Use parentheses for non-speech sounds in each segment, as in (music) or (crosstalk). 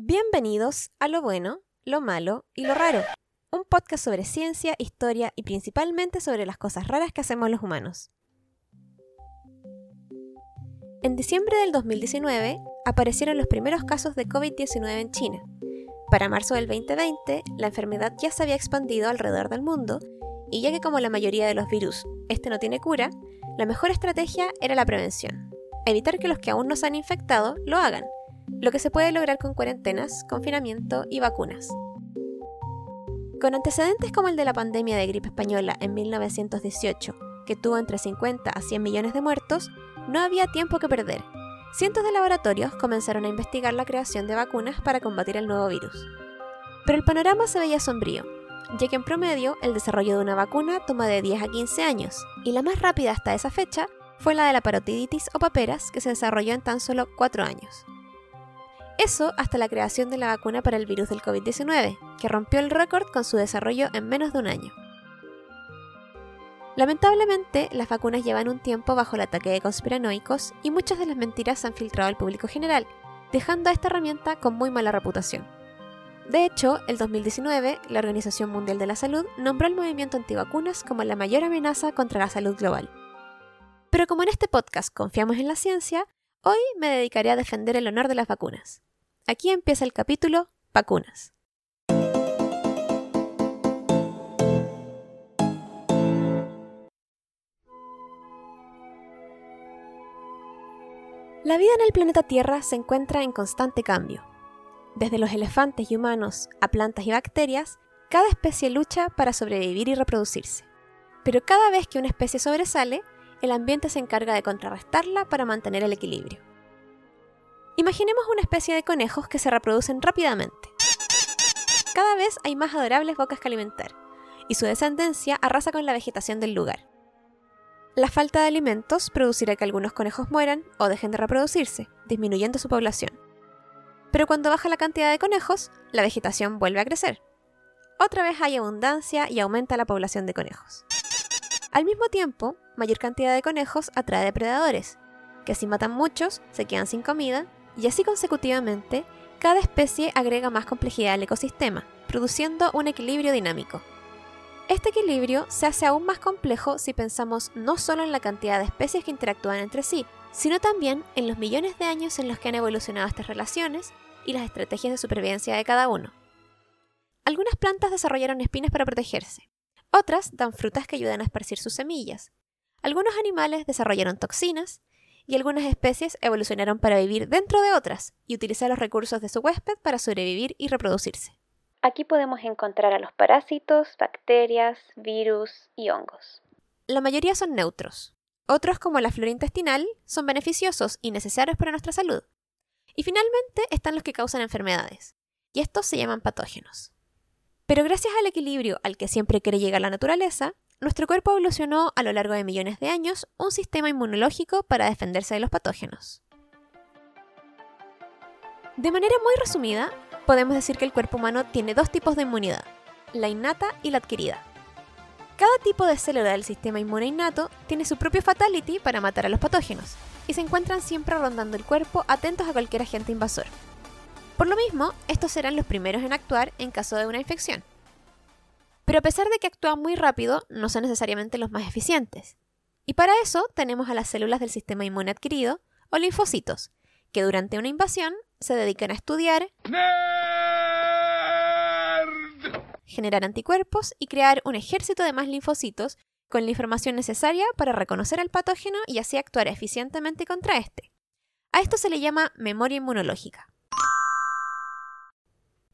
Bienvenidos a Lo Bueno, Lo Malo y Lo Raro, un podcast sobre ciencia, historia y principalmente sobre las cosas raras que hacemos los humanos. En diciembre del 2019 aparecieron los primeros casos de COVID-19 en China. Para marzo del 2020, la enfermedad ya se había expandido alrededor del mundo y ya que como la mayoría de los virus, este no tiene cura, la mejor estrategia era la prevención. Evitar que los que aún no se han infectado lo hagan, lo que se puede lograr con cuarentenas, confinamiento y vacunas. Con antecedentes como el de la pandemia de gripe española en 1918, que tuvo entre 50 a 100 millones de muertos, no había tiempo que perder. Cientos de laboratorios comenzaron a investigar la creación de vacunas para combatir el nuevo virus. Pero el panorama se veía sombrío, ya que en promedio el desarrollo de una vacuna toma de 10 a 15 años, y la más rápida hasta esa fecha fue la de la parotiditis o paperas, que se desarrolló en tan solo 4 años. Eso hasta la creación de la vacuna para el virus del COVID-19, que rompió el récord con su desarrollo en menos de un año. Lamentablemente, las vacunas llevan un tiempo bajo el ataque de conspiranoicos y muchas de las mentiras se han filtrado al público general, dejando a esta herramienta con muy mala reputación. De hecho, el 2019, la Organización Mundial de la Salud nombró al movimiento antivacunas como la mayor amenaza contra la salud global. Pero como en este podcast confiamos en la ciencia, hoy me dedicaré a defender el honor de las vacunas. Aquí empieza el capítulo Vacunas. La vida en el planeta Tierra se encuentra en constante cambio. Desde los elefantes y humanos a plantas y bacterias, cada especie lucha para sobrevivir y reproducirse. Pero cada vez que una especie sobresale, el ambiente se encarga de contrarrestarla para mantener el equilibrio. Imaginemos una especie de conejos que se reproducen rápidamente. Cada vez hay más adorables bocas que alimentar, y su descendencia arrasa con la vegetación del lugar. La falta de alimentos producirá que algunos conejos mueran o dejen de reproducirse, disminuyendo su población. Pero cuando baja la cantidad de conejos, la vegetación vuelve a crecer. Otra vez hay abundancia y aumenta la población de conejos. Al mismo tiempo, mayor cantidad de conejos atrae depredadores, que si matan muchos, se quedan sin comida, y así consecutivamente, cada especie agrega más complejidad al ecosistema, produciendo un equilibrio dinámico. Este equilibrio se hace aún más complejo si pensamos no solo en la cantidad de especies que interactúan entre sí, sino también en los millones de años en los que han evolucionado estas relaciones y las estrategias de supervivencia de cada uno. Algunas plantas desarrollaron espinas para protegerse, otras dan frutas que ayudan a esparcir sus semillas, algunos animales desarrollaron toxinas y algunas especies evolucionaron para vivir dentro de otras y utilizar los recursos de su huésped para sobrevivir y reproducirse. Aquí podemos encontrar a los parásitos, bacterias, virus y hongos. La mayoría son neutros. Otros, como la flora intestinal, son beneficiosos y necesarios para nuestra salud. Y finalmente están los que causan enfermedades, y estos se llaman patógenos. Pero gracias al equilibrio al que siempre quiere llegar la naturaleza, nuestro cuerpo evolucionó a lo largo de millones de años un sistema inmunológico para defenderse de los patógenos. De manera muy resumida, podemos decir que el cuerpo humano tiene dos tipos de inmunidad, la innata y la adquirida. Cada tipo de célula del sistema inmune innato tiene su propio fatality para matar a los patógenos, y se encuentran siempre rondando el cuerpo atentos a cualquier agente invasor. Por lo mismo, estos serán los primeros en actuar en caso de una infección. Pero a pesar de que actúan muy rápido, no son necesariamente los más eficientes. Y para eso tenemos a las células del sistema inmune adquirido, o linfocitos, que durante una invasión se dedican a estudiar, generar anticuerpos y crear un ejército de más linfocitos con la información necesaria para reconocer al patógeno y así actuar eficientemente contra este. A esto se le llama memoria inmunológica.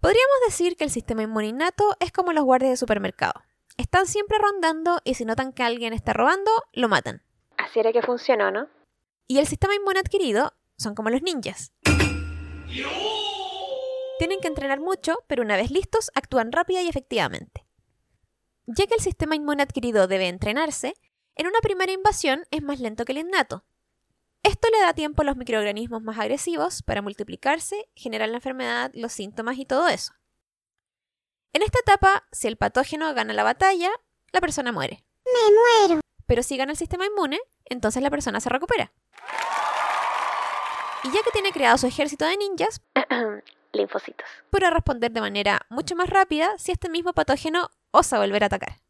Podríamos decir que el sistema inmune innato es como los guardias de supermercado. Están siempre rondando y si notan que alguien está robando, lo matan. Así era que funcionó, ¿no? Y el sistema inmune adquirido son como los ninjas. Tienen que entrenar mucho, pero una vez listos, actúan rápida y efectivamente. Ya que el sistema inmune adquirido debe entrenarse, en una primera invasión es más lento que el innato. Esto le da tiempo a los microorganismos más agresivos para multiplicarse, generar la enfermedad, los síntomas y todo eso. En esta etapa, si el patógeno gana la batalla, la persona muere. Me muero. Pero si gana el sistema inmune, entonces la persona se recupera. Y ya que tiene creado su ejército de ninjas, (clears throat) linfocitos. Para responder de manera mucho más rápida si este mismo patógeno osa volver a atacar.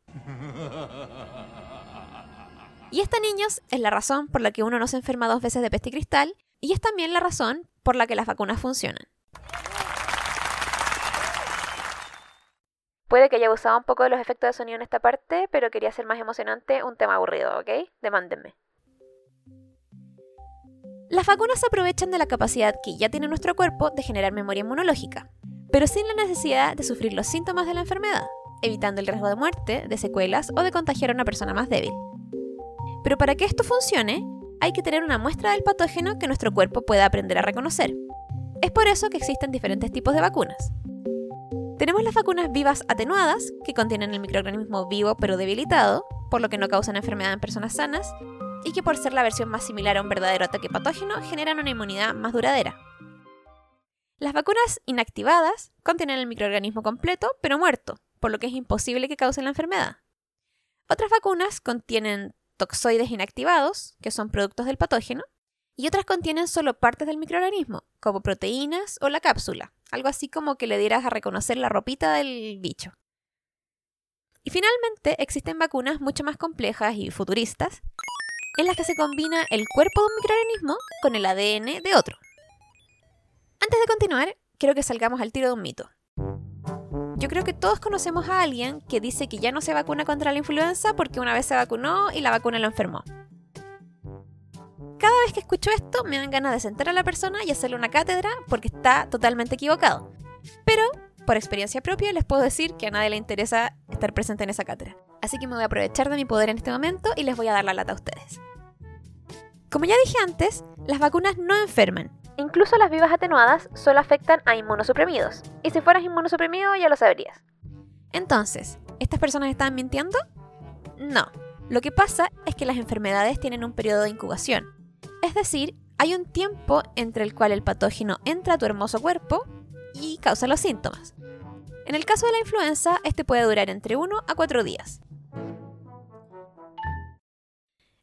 Y esta, niños, es la razón por la que uno no se enferma dos veces de peste cristal y es también la razón por la que las vacunas funcionan. Puede que haya usado un poco de los efectos de sonido en esta parte, pero quería ser más emocionante un tema aburrido, ¿ok? Demándenme. Las vacunas se aprovechan de la capacidad que ya tiene nuestro cuerpo de generar memoria inmunológica, pero sin la necesidad de sufrir los síntomas de la enfermedad, evitando el riesgo de muerte, de secuelas o de contagiar a una persona más débil. Pero para que esto funcione, hay que tener una muestra del patógeno que nuestro cuerpo pueda aprender a reconocer. Es por eso que existen diferentes tipos de vacunas. Tenemos las vacunas vivas atenuadas, que contienen el microorganismo vivo pero debilitado, por lo que no causan enfermedad en personas sanas, y que por ser la versión más similar a un verdadero ataque patógeno generan una inmunidad más duradera. Las vacunas inactivadas contienen el microorganismo completo pero muerto, por lo que es imposible que causen la enfermedad. Otras vacunas contienen toxoides inactivados, que son productos del patógeno, y otras contienen solo partes del microorganismo, como proteínas o la cápsula, algo así como que le dieras a reconocer la ropita del bicho. Y finalmente existen vacunas mucho más complejas y futuristas, en las que se combina el cuerpo de un microorganismo con el ADN de otro. Antes de continuar, quiero que salgamos al tiro de un mito. Yo creo que todos conocemos a alguien que dice que ya no se vacuna contra la influenza porque una vez se vacunó y la vacuna lo enfermó. Cada vez que escucho esto me dan ganas de sentar a la persona y hacerle una cátedra porque está totalmente equivocado. Pero, por experiencia propia, les puedo decir que a nadie le interesa estar presente en esa cátedra. Así que me voy a aprovechar de mi poder en este momento y les voy a dar la lata a ustedes. Como ya dije antes, las vacunas no enferman. Incluso las vivas atenuadas solo afectan a inmunosuprimidos. Y si fueras inmunosuprimido ya lo sabrías. Entonces, ¿estas personas están mintiendo? No. Lo que pasa es que las enfermedades tienen un periodo de incubación. Es decir, hay un tiempo entre el cual el patógeno entra a tu hermoso cuerpo y causa los síntomas. En el caso de la influenza, este puede durar entre 1 a 4 días.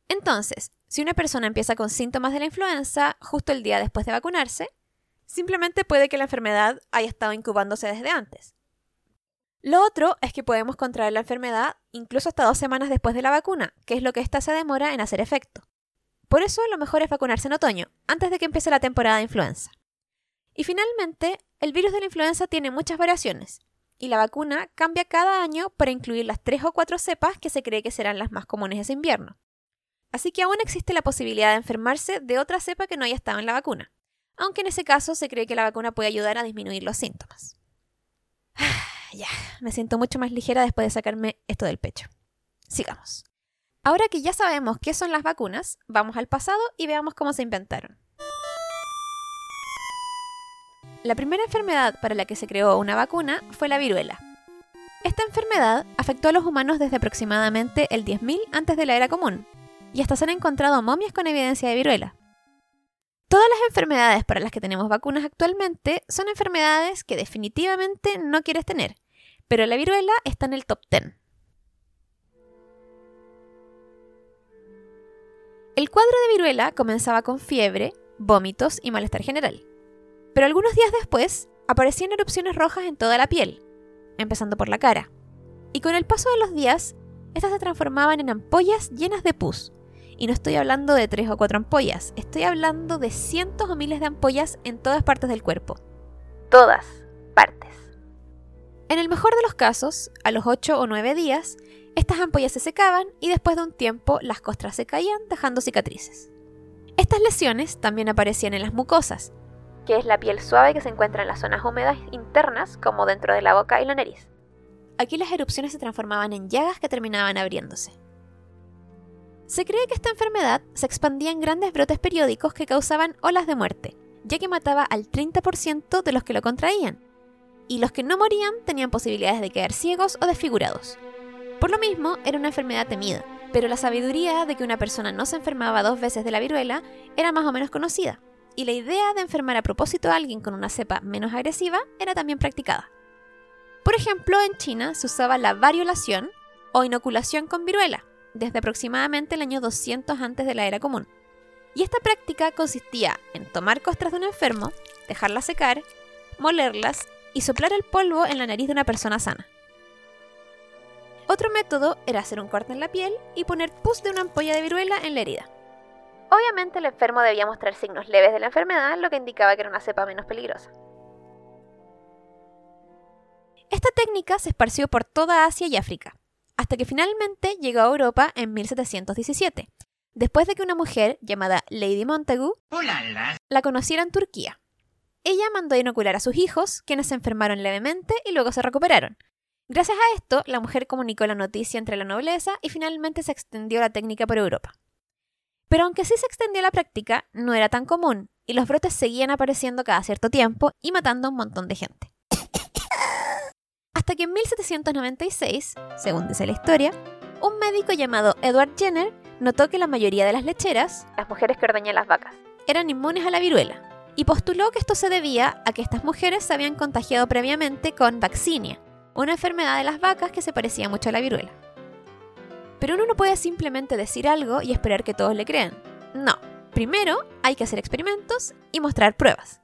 Entonces, si una persona empieza con síntomas de la influenza justo el día después de vacunarse, simplemente puede que la enfermedad haya estado incubándose desde antes. Lo otro es que podemos contraer la enfermedad incluso hasta dos semanas después de la vacuna, que es lo que ésta se demora en hacer efecto. Por eso lo mejor es vacunarse en otoño, antes de que empiece la temporada de influenza. Y finalmente, el virus de la influenza tiene muchas variaciones, y la vacuna cambia cada año para incluir las tres o cuatro cepas que se cree que serán las más comunes ese invierno. Así que aún existe la posibilidad de enfermarse de otra cepa que no haya estado en la vacuna, aunque en ese caso se cree que la vacuna puede ayudar a disminuir los síntomas. (sighs) ya, me siento mucho más ligera después de sacarme esto del pecho. Sigamos. Ahora que ya sabemos qué son las vacunas, vamos al pasado y veamos cómo se inventaron. La primera enfermedad para la que se creó una vacuna fue la viruela. Esta enfermedad afectó a los humanos desde aproximadamente el 10.000 antes de la era común, y hasta se han encontrado momias con evidencia de viruela. Todas las enfermedades para las que tenemos vacunas actualmente son enfermedades que definitivamente no quieres tener, pero la viruela está en el top 10. El cuadro de viruela comenzaba con fiebre, vómitos y malestar general. Pero algunos días después aparecían erupciones rojas en toda la piel, empezando por la cara. Y con el paso de los días, estas se transformaban en ampollas llenas de pus, y no estoy hablando de tres o cuatro ampollas, estoy hablando de cientos o miles de ampollas en todas partes del cuerpo. Todas partes. En el mejor de los casos, a los 8 o 9 días, estas ampollas se secaban y después de un tiempo las costras se caían dejando cicatrices. Estas lesiones también aparecían en las mucosas, que es la piel suave que se encuentra en las zonas húmedas internas como dentro de la boca y la nariz. Aquí las erupciones se transformaban en llagas que terminaban abriéndose. Se cree que esta enfermedad se expandía en grandes brotes periódicos que causaban olas de muerte, ya que mataba al 30% de los que lo contraían, y los que no morían tenían posibilidades de quedar ciegos o desfigurados. Por lo mismo, era una enfermedad temida, pero la sabiduría de que una persona no se enfermaba dos veces de la viruela era más o menos conocida, y la idea de enfermar a propósito a alguien con una cepa menos agresiva era también practicada. Por ejemplo, en China se usaba la variolación o inoculación con viruela, desde aproximadamente el año 200 antes de la era común. Y esta práctica consistía en tomar costras de un enfermo, dejarlas secar, molerlas y soplar el polvo en la nariz de una persona sana. Otro método era hacer un corte en la piel y poner pus de una ampolla de viruela en la herida. Obviamente el enfermo debía mostrar signos leves de la enfermedad, lo que indicaba que era una cepa menos peligrosa. Esta técnica se esparció por toda Asia y África, hasta que finalmente llegó a Europa en 1717, después de que una mujer llamada Lady Montagu la conociera en Turquía. Ella mandó a inocular a sus hijos, quienes se enfermaron levemente y luego se recuperaron. Gracias a esto, la mujer comunicó la noticia entre la nobleza y finalmente se extendió la técnica por Europa. Pero aunque sí se extendió la práctica, no era tan común, y los brotes seguían apareciendo cada cierto tiempo y matando a un montón de gente. Hasta que en 1796, según dice la historia, un médico llamado Edward Jenner notó que la mayoría de las lecheras, las mujeres que ordeñan las vacas, eran inmunes a la viruela, y postuló que esto se debía a que estas mujeres se habían contagiado previamente con vaccinia, una enfermedad de las vacas que se parecía mucho a la viruela. Pero uno no puede simplemente decir algo y esperar que todos le crean. No, primero hay que hacer experimentos y mostrar pruebas.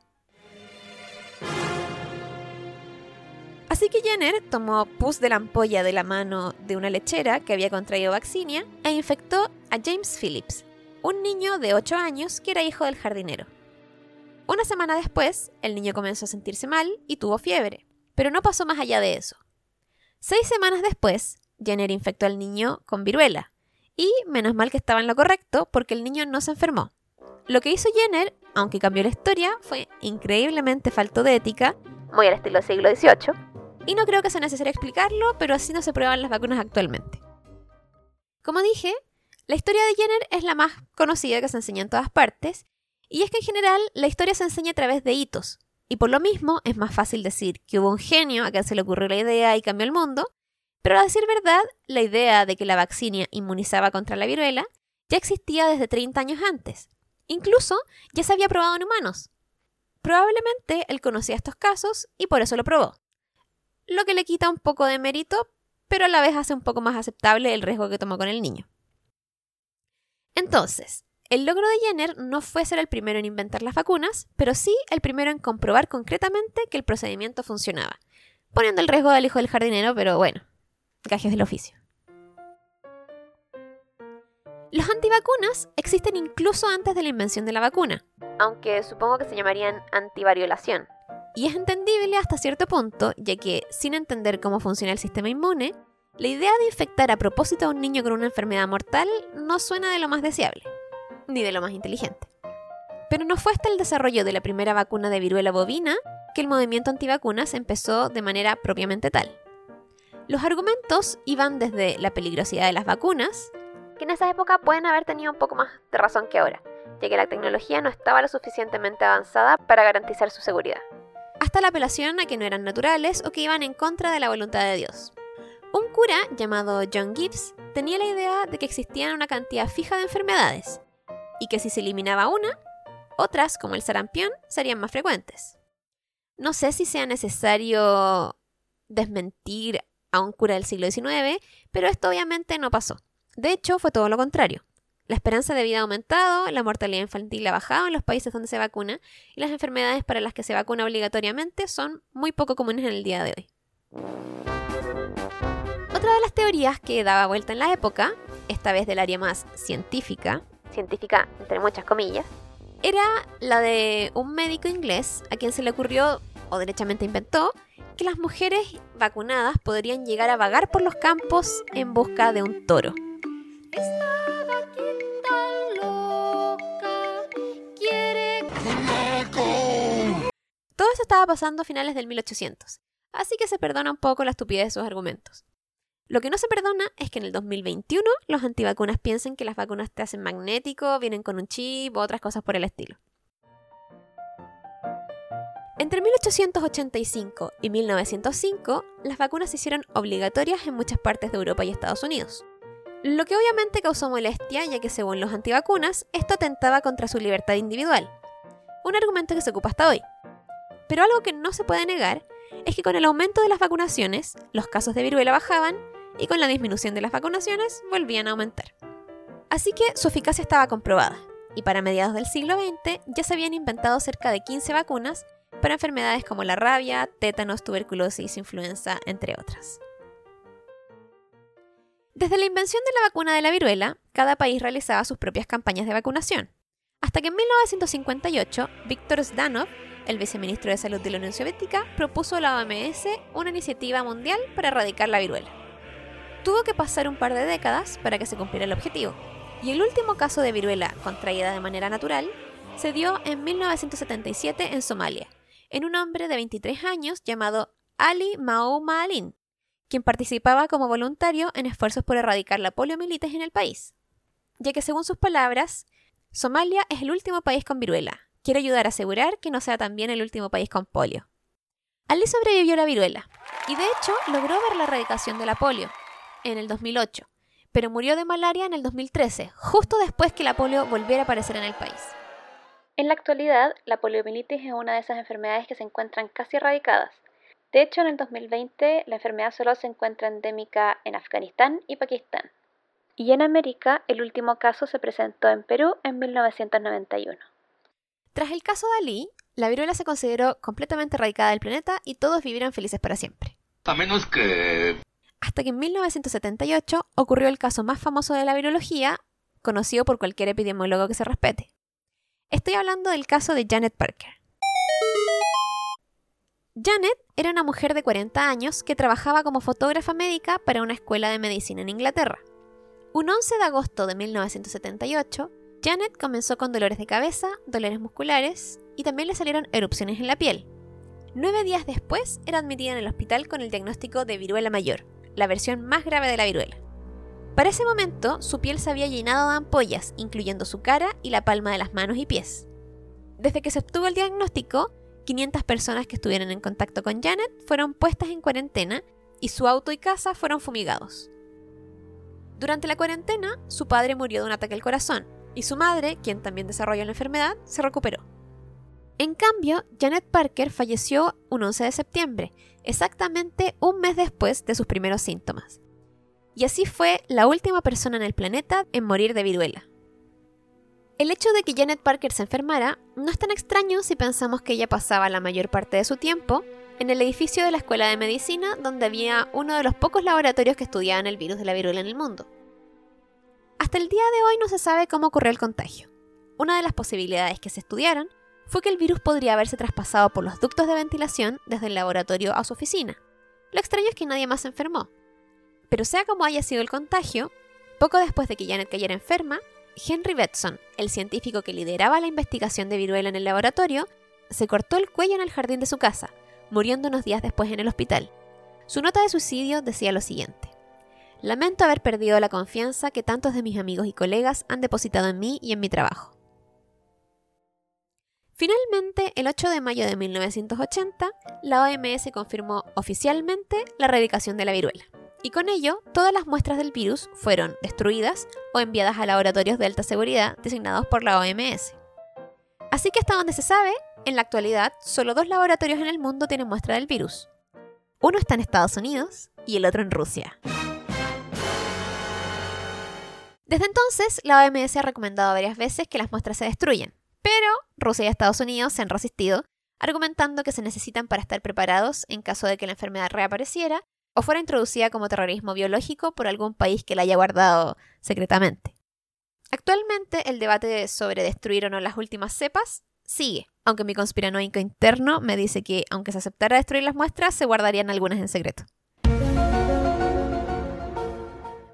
Así que Jenner tomó pus de la ampolla de la mano de una lechera que había contraído vaccinia e infectó a James Phillips, un niño de 8 años que era hijo del jardinero. Una semana después, el niño comenzó a sentirse mal y tuvo fiebre, pero no pasó más allá de eso. Seis semanas después, Jenner infectó al niño con viruela, y menos mal que estaba en lo correcto porque el niño no se enfermó. Lo que hizo Jenner, aunque cambió la historia, fue increíblemente falto de ética, muy al estilo siglo XVIII, y no creo que sea necesario explicarlo, pero así no se prueban las vacunas actualmente. Como dije, la historia de Jenner es la más conocida que se enseña en todas partes, y es que en general la historia se enseña a través de hitos, y por lo mismo es más fácil decir que hubo un genio a quien se le ocurrió la idea y cambió el mundo, pero a decir verdad, la idea de que la vaccinia inmunizaba contra la viruela ya existía desde 30 años antes. Incluso ya se había probado en humanos. Probablemente él conocía estos casos y por eso lo probó lo que le quita un poco de mérito, pero a la vez hace un poco más aceptable el riesgo que tomó con el niño. Entonces, el logro de Jenner no fue ser el primero en inventar las vacunas, pero sí el primero en comprobar concretamente que el procedimiento funcionaba, poniendo el riesgo del hijo del jardinero, pero bueno, gajes del oficio. Los antivacunas existen incluso antes de la invención de la vacuna, aunque supongo que se llamarían antivariolación. Y es entendible hasta cierto punto, ya que, sin entender cómo funciona el sistema inmune, la idea de infectar a propósito a un niño con una enfermedad mortal no suena de lo más deseable, ni de lo más inteligente. Pero no fue hasta el desarrollo de la primera vacuna de viruela bovina que el movimiento antivacunas empezó de manera propiamente tal. Los argumentos iban desde la peligrosidad de las vacunas, que en esa época pueden haber tenido un poco más de razón que ahora, ya que la tecnología no estaba lo suficientemente avanzada para garantizar su seguridad hasta la apelación a que no eran naturales o que iban en contra de la voluntad de Dios. Un cura llamado John Gibbs tenía la idea de que existían una cantidad fija de enfermedades y que si se eliminaba una, otras, como el sarampión, serían más frecuentes. No sé si sea necesario desmentir a un cura del siglo XIX, pero esto obviamente no pasó. De hecho, fue todo lo contrario. La esperanza de vida ha aumentado, la mortalidad infantil ha bajado en los países donde se vacuna y las enfermedades para las que se vacuna obligatoriamente son muy poco comunes en el día de hoy. Otra de las teorías que daba vuelta en la época, esta vez del área más científica, científica entre muchas comillas, era la de un médico inglés a quien se le ocurrió, o derechamente inventó, que las mujeres vacunadas podrían llegar a vagar por los campos en busca de un toro. Todo esto estaba pasando a finales del 1800, así que se perdona un poco la estupidez de sus argumentos. Lo que no se perdona es que en el 2021 los antivacunas piensen que las vacunas te hacen magnético, vienen con un chip o otras cosas por el estilo. Entre 1885 y 1905, las vacunas se hicieron obligatorias en muchas partes de Europa y Estados Unidos. Lo que obviamente causó molestia, ya que según los antivacunas, esto atentaba contra su libertad individual. Un argumento que se ocupa hasta hoy. Pero algo que no se puede negar es que con el aumento de las vacunaciones, los casos de viruela bajaban y con la disminución de las vacunaciones volvían a aumentar. Así que su eficacia estaba comprobada, y para mediados del siglo XX ya se habían inventado cerca de 15 vacunas para enfermedades como la rabia, tétanos, tuberculosis, influenza, entre otras. Desde la invención de la vacuna de la viruela, cada país realizaba sus propias campañas de vacunación, hasta que en 1958 Víctor Zdanov, el viceministro de Salud de la Unión Soviética, propuso a la OMS una iniciativa mundial para erradicar la viruela. Tuvo que pasar un par de décadas para que se cumpliera el objetivo, y el último caso de viruela contraída de manera natural se dio en 1977 en Somalia, en un hombre de 23 años llamado Ali Mao Maalin, quien participaba como voluntario en esfuerzos por erradicar la poliomielitis en el país. Ya que según sus palabras, Somalia es el último país con viruela. Quiere ayudar a asegurar que no sea también el último país con polio. Ali sobrevivió a la viruela y de hecho logró ver la erradicación de la polio en el 2008, pero murió de malaria en el 2013, justo después que la polio volviera a aparecer en el país. En la actualidad, la poliomielitis es una de esas enfermedades que se encuentran casi erradicadas. De hecho, en el 2020 la enfermedad solo se encuentra endémica en Afganistán y Pakistán. Y en América, el último caso se presentó en Perú en 1991. Tras el caso de Ali, la viruela se consideró completamente erradicada del planeta y todos vivieron felices para siempre. A menos que... Hasta que en 1978 ocurrió el caso más famoso de la virología, conocido por cualquier epidemiólogo que se respete. Estoy hablando del caso de Janet Parker. Janet era una mujer de 40 años que trabajaba como fotógrafa médica para una escuela de medicina en Inglaterra. Un 11 de agosto de 1978, Janet comenzó con dolores de cabeza, dolores musculares y también le salieron erupciones en la piel. Nueve días después era admitida en el hospital con el diagnóstico de viruela mayor, la versión más grave de la viruela. Para ese momento, su piel se había llenado de ampollas, incluyendo su cara y la palma de las manos y pies. Desde que se obtuvo el diagnóstico, 500 personas que estuvieron en contacto con Janet fueron puestas en cuarentena y su auto y casa fueron fumigados. Durante la cuarentena, su padre murió de un ataque al corazón y su madre, quien también desarrolló la enfermedad, se recuperó. En cambio, Janet Parker falleció un 11 de septiembre, exactamente un mes después de sus primeros síntomas y así fue la última persona en el planeta en morir de viruela. El hecho de que Janet Parker se enfermara no es tan extraño si pensamos que ella pasaba la mayor parte de su tiempo en el edificio de la Escuela de Medicina donde había uno de los pocos laboratorios que estudiaban el virus de la viruela en el mundo. Hasta el día de hoy no se sabe cómo ocurrió el contagio. Una de las posibilidades que se estudiaron fue que el virus podría haberse traspasado por los ductos de ventilación desde el laboratorio a su oficina. Lo extraño es que nadie más se enfermó, pero sea como haya sido el contagio, poco después de que Janet cayera enferma, Henry Betson, el científico que lideraba la investigación de viruela en el laboratorio, se cortó el cuello en el jardín de su casa, muriendo unos días después en el hospital. Su nota de suicidio decía lo siguiente. Lamento haber perdido la confianza que tantos de mis amigos y colegas han depositado en mí y en mi trabajo. Finalmente, el 8 de mayo de 1980, la OMS confirmó oficialmente la erradicación de la viruela y con ello todas las muestras del virus fueron destruidas o enviadas a laboratorios de alta seguridad designados por la OMS. Así que hasta donde se sabe, en la actualidad solo dos laboratorios en el mundo tienen muestra del virus. Uno está en Estados Unidos y el otro en Rusia. Desde entonces, la OMS ha recomendado varias veces que las muestras se destruyan, pero Rusia y Estados Unidos se han resistido, argumentando que se necesitan para estar preparados en caso de que la enfermedad reapareciera o fuera introducida como terrorismo biológico por algún país que la haya guardado secretamente. Actualmente el debate sobre destruir o no las últimas cepas sigue, aunque mi conspiranoico interno me dice que aunque se aceptara destruir las muestras, se guardarían algunas en secreto.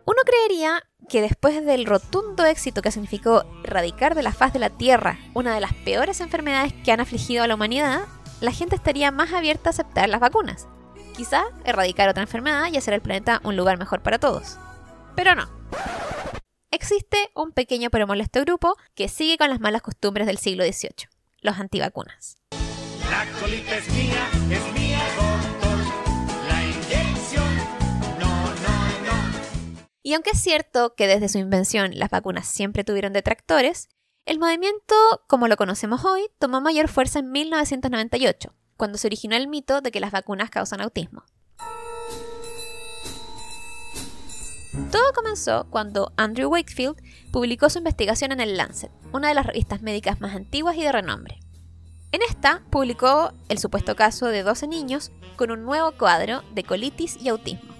Uno creería que después del rotundo éxito que significó erradicar de la faz de la Tierra una de las peores enfermedades que han afligido a la humanidad, la gente estaría más abierta a aceptar las vacunas quizá erradicar otra enfermedad y hacer el planeta un lugar mejor para todos. Pero no. Existe un pequeño pero molesto grupo que sigue con las malas costumbres del siglo XVIII, los antivacunas. La colita es mía, es mía, Y aunque es cierto que desde su invención las vacunas siempre tuvieron detractores, el movimiento, como lo conocemos hoy, tomó mayor fuerza en 1998, cuando se originó el mito de que las vacunas causan autismo. Todo comenzó cuando Andrew Wakefield publicó su investigación en el Lancet, una de las revistas médicas más antiguas y de renombre. En esta publicó el supuesto caso de 12 niños con un nuevo cuadro de colitis y autismo.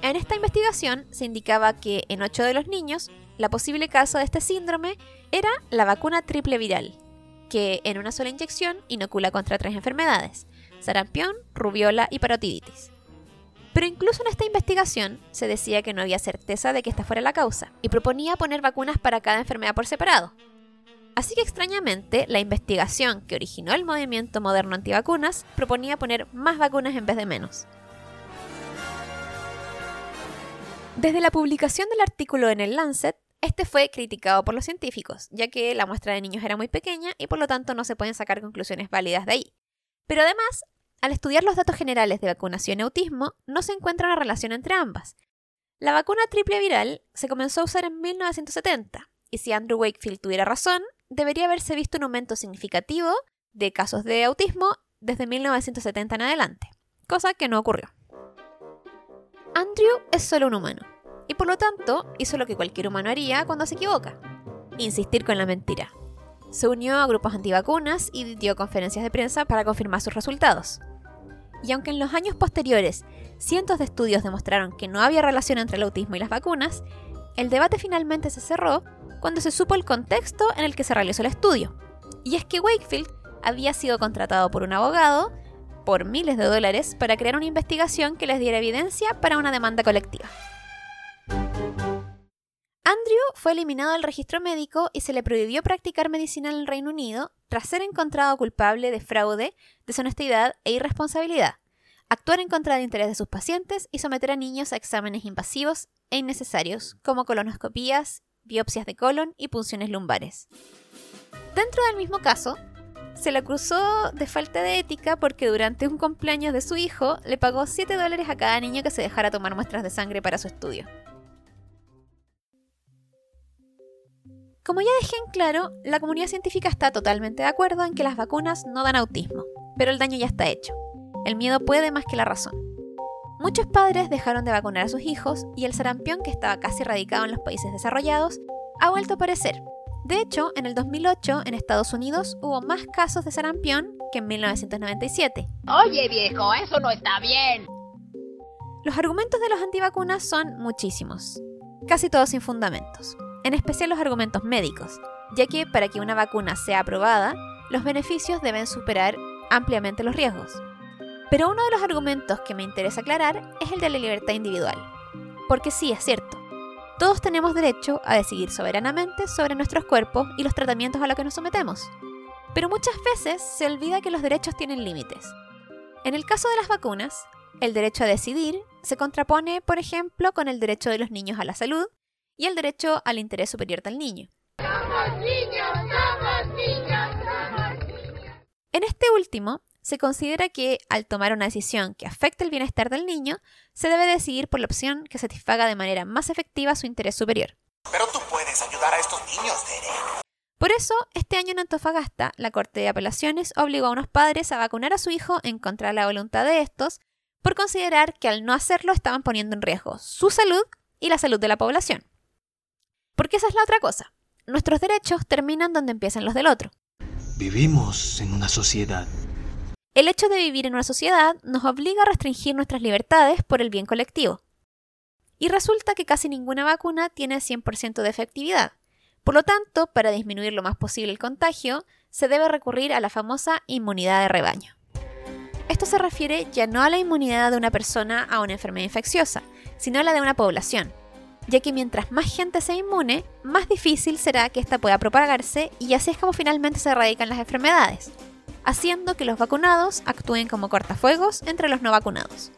En esta investigación se indicaba que en 8 de los niños la posible causa de este síndrome era la vacuna triple viral, que en una sola inyección inocula contra tres enfermedades, sarampión, rubiola y parotiditis. Pero incluso en esta investigación se decía que no había certeza de que esta fuera la causa, y proponía poner vacunas para cada enfermedad por separado. Así que extrañamente, la investigación que originó el movimiento moderno antivacunas proponía poner más vacunas en vez de menos. Desde la publicación del artículo en el Lancet, este fue criticado por los científicos, ya que la muestra de niños era muy pequeña y por lo tanto no se pueden sacar conclusiones válidas de ahí. Pero además, al estudiar los datos generales de vacunación y autismo, no se encuentra una relación entre ambas. La vacuna triple viral se comenzó a usar en 1970, y si Andrew Wakefield tuviera razón, debería haberse visto un aumento significativo de casos de autismo desde 1970 en adelante, cosa que no ocurrió. Andrew es solo un humano, y por lo tanto hizo lo que cualquier humano haría cuando se equivoca, insistir con la mentira. Se unió a grupos antivacunas y dio conferencias de prensa para confirmar sus resultados. Y aunque en los años posteriores cientos de estudios demostraron que no había relación entre el autismo y las vacunas, el debate finalmente se cerró cuando se supo el contexto en el que se realizó el estudio. Y es que Wakefield había sido contratado por un abogado por miles de dólares para crear una investigación que les diera evidencia para una demanda colectiva. Andrew fue eliminado del registro médico y se le prohibió practicar medicina en el Reino Unido tras ser encontrado culpable de fraude, deshonestidad e irresponsabilidad, actuar en contra del interés de sus pacientes y someter a niños a exámenes invasivos e innecesarios, como colonoscopías, biopsias de colon y punciones lumbares. Dentro del mismo caso, se le acusó de falta de ética porque durante un cumpleaños de su hijo le pagó 7 dólares a cada niño que se dejara tomar muestras de sangre para su estudio. Como ya dejé en claro, la comunidad científica está totalmente de acuerdo en que las vacunas no dan autismo, pero el daño ya está hecho. El miedo puede más que la razón. Muchos padres dejaron de vacunar a sus hijos y el sarampión, que estaba casi erradicado en los países desarrollados, ha vuelto a aparecer. De hecho, en el 2008, en Estados Unidos, hubo más casos de sarampión que en 1997. Oye viejo, eso no está bien. Los argumentos de los antivacunas son muchísimos, casi todos sin fundamentos en especial los argumentos médicos, ya que para que una vacuna sea aprobada, los beneficios deben superar ampliamente los riesgos. Pero uno de los argumentos que me interesa aclarar es el de la libertad individual. Porque sí, es cierto, todos tenemos derecho a decidir soberanamente sobre nuestros cuerpos y los tratamientos a los que nos sometemos. Pero muchas veces se olvida que los derechos tienen límites. En el caso de las vacunas, el derecho a decidir se contrapone, por ejemplo, con el derecho de los niños a la salud y el derecho al interés superior del niño. En este último, se considera que al tomar una decisión que afecte el bienestar del niño, se debe decidir por la opción que satisfaga de manera más efectiva su interés superior. Pero tú puedes ayudar a estos niños. Por eso, este año en Antofagasta, la Corte de Apelaciones obligó a unos padres a vacunar a su hijo en contra de la voluntad de estos, por considerar que al no hacerlo estaban poniendo en riesgo su salud y la salud de la población. Porque esa es la otra cosa. Nuestros derechos terminan donde empiezan los del otro. Vivimos en una sociedad. El hecho de vivir en una sociedad nos obliga a restringir nuestras libertades por el bien colectivo. Y resulta que casi ninguna vacuna tiene 100% de efectividad. Por lo tanto, para disminuir lo más posible el contagio, se debe recurrir a la famosa inmunidad de rebaño. Esto se refiere ya no a la inmunidad de una persona a una enfermedad infecciosa, sino a la de una población, ya que mientras más gente sea inmune, más difícil será que ésta pueda propagarse y así es como finalmente se erradican las enfermedades, haciendo que los vacunados actúen como cortafuegos entre los no vacunados.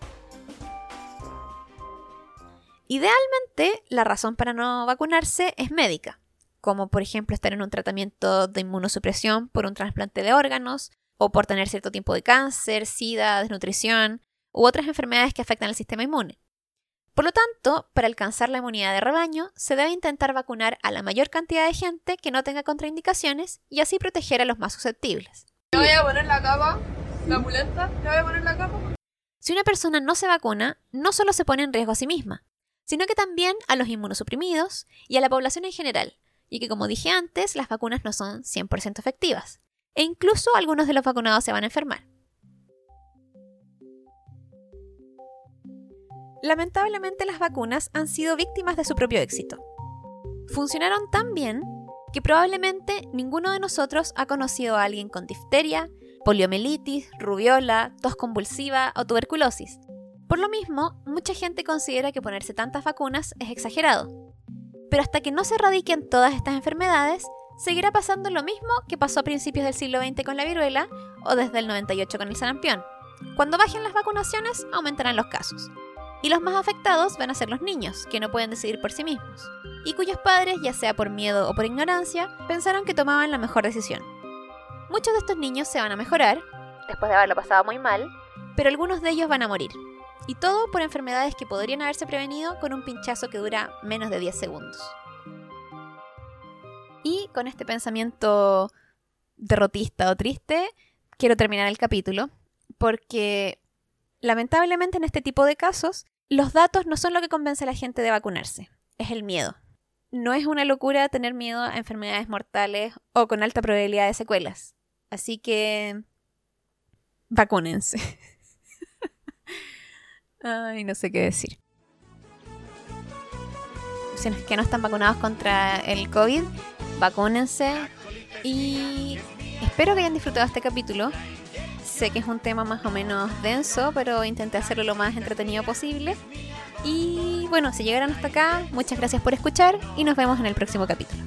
Idealmente, la razón para no vacunarse es médica, como por ejemplo estar en un tratamiento de inmunosupresión por un trasplante de órganos, o por tener cierto tipo de cáncer, sida, desnutrición, u otras enfermedades que afectan al sistema inmune. Por lo tanto, para alcanzar la inmunidad de rebaño, se debe intentar vacunar a la mayor cantidad de gente que no tenga contraindicaciones y así proteger a los más susceptibles. Voy a poner la capa, la muleta, voy a poner la capa. Si una persona no se vacuna, no solo se pone en riesgo a sí misma, sino que también a los inmunosuprimidos y a la población en general, y que como dije antes, las vacunas no son 100% efectivas. e incluso algunos de los vacunados se van a enfermar. Lamentablemente las vacunas han sido víctimas de su propio éxito. Funcionaron tan bien que probablemente ninguno de nosotros ha conocido a alguien con difteria, poliomielitis, rubiola, tos convulsiva o tuberculosis. Por lo mismo, mucha gente considera que ponerse tantas vacunas es exagerado. Pero hasta que no se erradiquen todas estas enfermedades, seguirá pasando lo mismo que pasó a principios del siglo XX con la viruela o desde el 98 con el sarampión. Cuando bajen las vacunaciones, aumentarán los casos. Y los más afectados van a ser los niños, que no pueden decidir por sí mismos, y cuyos padres, ya sea por miedo o por ignorancia, pensaron que tomaban la mejor decisión. Muchos de estos niños se van a mejorar, después de haberlo pasado muy mal, pero algunos de ellos van a morir. Y todo por enfermedades que podrían haberse prevenido con un pinchazo que dura menos de 10 segundos. Y con este pensamiento derrotista o triste, quiero terminar el capítulo, porque lamentablemente en este tipo de casos, los datos no son lo que convence a la gente de vacunarse, es el miedo. No es una locura tener miedo a enfermedades mortales o con alta probabilidad de secuelas. Así que... vacúnense. (laughs) Ay, no sé qué decir. Si es que no están vacunados contra el COVID, vacúnense. Y espero que hayan disfrutado este capítulo. Sé que es un tema más o menos denso, pero intenté hacerlo lo más entretenido posible. Y bueno, si llegaron hasta acá, muchas gracias por escuchar y nos vemos en el próximo capítulo.